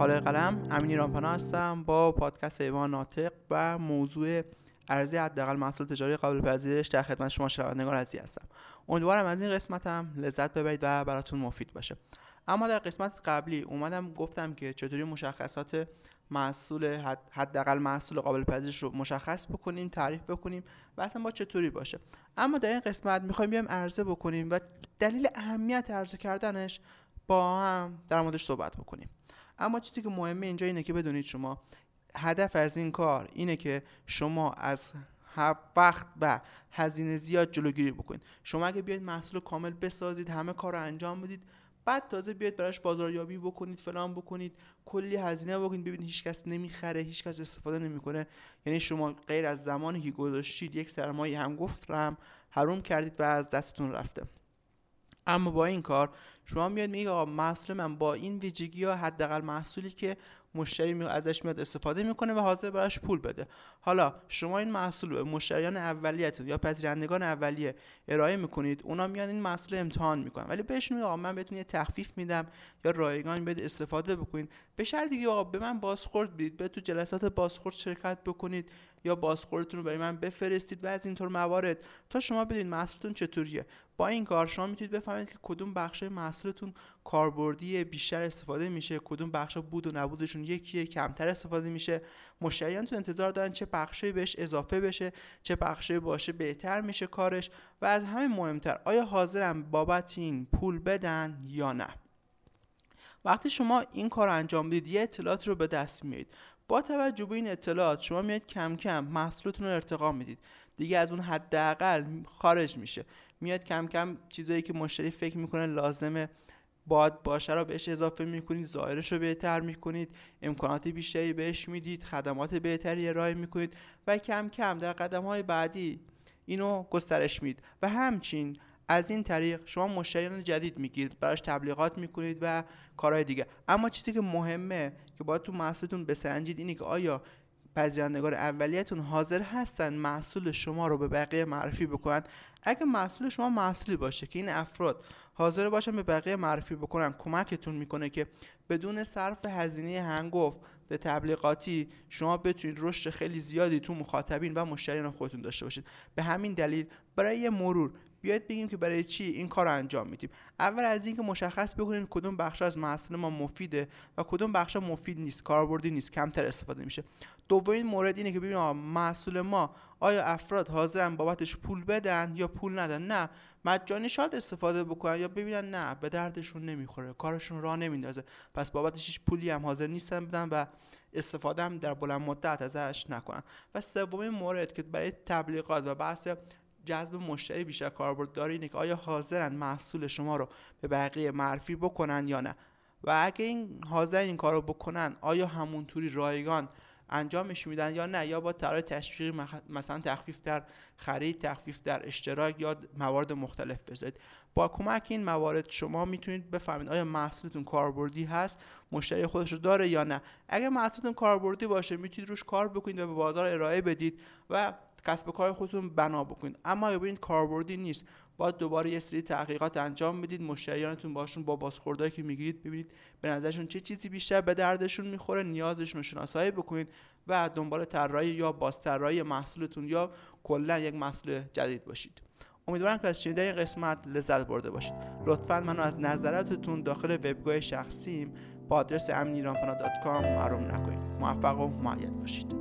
خاله قلم امینی رامپنا هستم با پادکست ایوان ناطق و موضوع ارزی حداقل محصول تجاری قابل پذیرش در خدمت شما شنوندگان عزیز هستم. امیدوارم از این قسمتم لذت ببرید و براتون مفید باشه. اما در قسمت قبلی اومدم گفتم که چطوری مشخصات محصول حداقل محصول قابل پذیرش رو مشخص بکنیم تعریف بکنیم و اصلا با چطوری باشه. اما در این قسمت می‌خوایم بیایم عرضه بکنیم و دلیل اهمیت عرضه کردنش با هم در موردش صحبت بکنیم. اما چیزی که مهمه اینجا اینه که بدونید شما هدف از این کار اینه که شما از وقت و هزینه زیاد جلوگیری بکنید. شما اگه بیاید محصول کامل بسازید همه کار رو انجام بدید بعد تازه بیاید براش بازاریابی بکنید فلان بکنید کلی هزینه بکنید. ببینید هیچکس نمی‌خره هیچکس استفاده نمی‌کنه. یعنی شما غیر از زمانی که گذاشتید یک سرمایه هم گفتم حروم کردید و از دستتون رفته. اما با این کار شما میاد میگه آقا محصول من با این ویژگی ها حداقل محصولی که مشتری می ازش میاد استفاده می‌کنه و حاضر براش پول بده. حالا شما این محصول به مشتریان اولیتون یا پذیرندگان اولیه ارائه می‌کنید اونا میان این محصول امتحان می‌کنن. ولی بهش میگه آقا من بهتون یه تخفیف میدم یا رایگان بده استفاده بکنید. به شرطی که آقا به من بازخورد بدید. به تو جلسات بازخورد شرکت بکنید یا بازخوردتون رو برای من بفرستید و از اینطور موارد. تا شما بدونید محصولتون چطوریه. با این کار شما می‌تونید بفهمید که کدوم بخش محصولتون کاربردی بیشتر استفاده میشه کدوم بخش بود و نبودشون یکیه کمتر استفاده میشه. مشتریانتون انتظار دارن چه بخشی بهش اضافه بشه چه بخشی باشه بهتر میشه کارش و از همه مهمتر آیا حاضرم بابت این پول بدن یا نه؟ وقتی شما این کار انجام بدید یه اطلاعات رو به دست میارید. با توجه به این اطلاعات شما میاد کم کم محصولتون رو ارتقا می‌دید. دیگه از اون حداقل خارج میشه. میاد کم کم چیزایی که مشتری فکر می‌کنه لازمه باد باشه رو بهش اضافه می‌کنید ظاهرش رو بهتر می‌کنید امکانات بیشتری بهش می‌دید خدمات بهتری ارائه می‌کنید و کم کم در قدم های بعدی اینو گسترش می‌دید. و همچین از این طریق شما مشتریان جدید می‌گیرید براش تبلیغات می‌کنید و کارهای دیگه. اما چیزی که مهمه که باید تو محصولتون بسنجید اینه که آیا پذیرندگان اولیتون حاضر هستن محصول شما رو به بقیه معرفی بکنن؟ اگه محصول شما محصولی باشه که این افراد حاضر باشن به بقیه معرفی بکنن کمکتون می‌کنه که بدون صرف هزینه هنگفت به تبلیغاتی شما بتونید رشد خیلی زیادی تو مخاطبین و مشتریان خودتون داشته باشید. به همین دلیل برای مرور بیاید بگیم که برای چی این کار رو انجام میدیم. اول از اینکه مشخص بکنیم کدوم بخش از محصول ما مفیده و کدوم بخش مفید نیست کاربردی نیست کمتر استفاده میشه. دومین مورد اینه که ببینیم محصول ما آیا افراد حاضرن بابتش پول بدن یا پول ندن؟ نه. مجانی شاید استفاده بکنن یا ببینن نه به دردشون نمی‌خوره کارشون راه نمیندازه. پس بابتش هیچ پولی هم حاضر نیستن بدن و استفاده هم در بلند مدت ازش نکنن. و سومین مورد که برای تبلیغات و بحث جذب مشتری بیشتر کاربرد داره اینه که آیا حاضرن محصول شما رو به بقیه معرفی بکنن یا نه؟ و اگه این حاضر این کار رو بکنن آیا همونطوری رایگان انجامش میدن یا نه؟ یا با طرح تشویقی مثلا تخفیف در خرید تخفیف در اشتراک یا موارد مختلف بذارید. با کمک این موارد شما می‌تونید بفهمید آیا محصولتون کاربردی هست مشتری خودش رو داره یا نه. اگر محصولتون کاربردی باشه می‌تونید روش کار بکنید و به بازار ارائه بدید و کسب کار خودتون بنا بکنید. اما ببینید کاربردی نیست. باید دوباره یه سری تحقیقات انجام بدید مشتریانتون باشون با بازخوردایی که می‌گیرید ببینید به نظرشون چه چیزی بیشتر به دردشون می‌خوره نیازشون رو شناسایی بکنید و دنبال طراحی یا بازطراحی محصولتون یا کلا یک محصول جدید باشید. امیدوارم که از شنیدن این قسمت لذت برده باشید. لطفا منو از نظراتتون داخل وبگاه شخصیم با آدرس امنیرانپانا.com معلوم نکنید. موفق و معید باشید.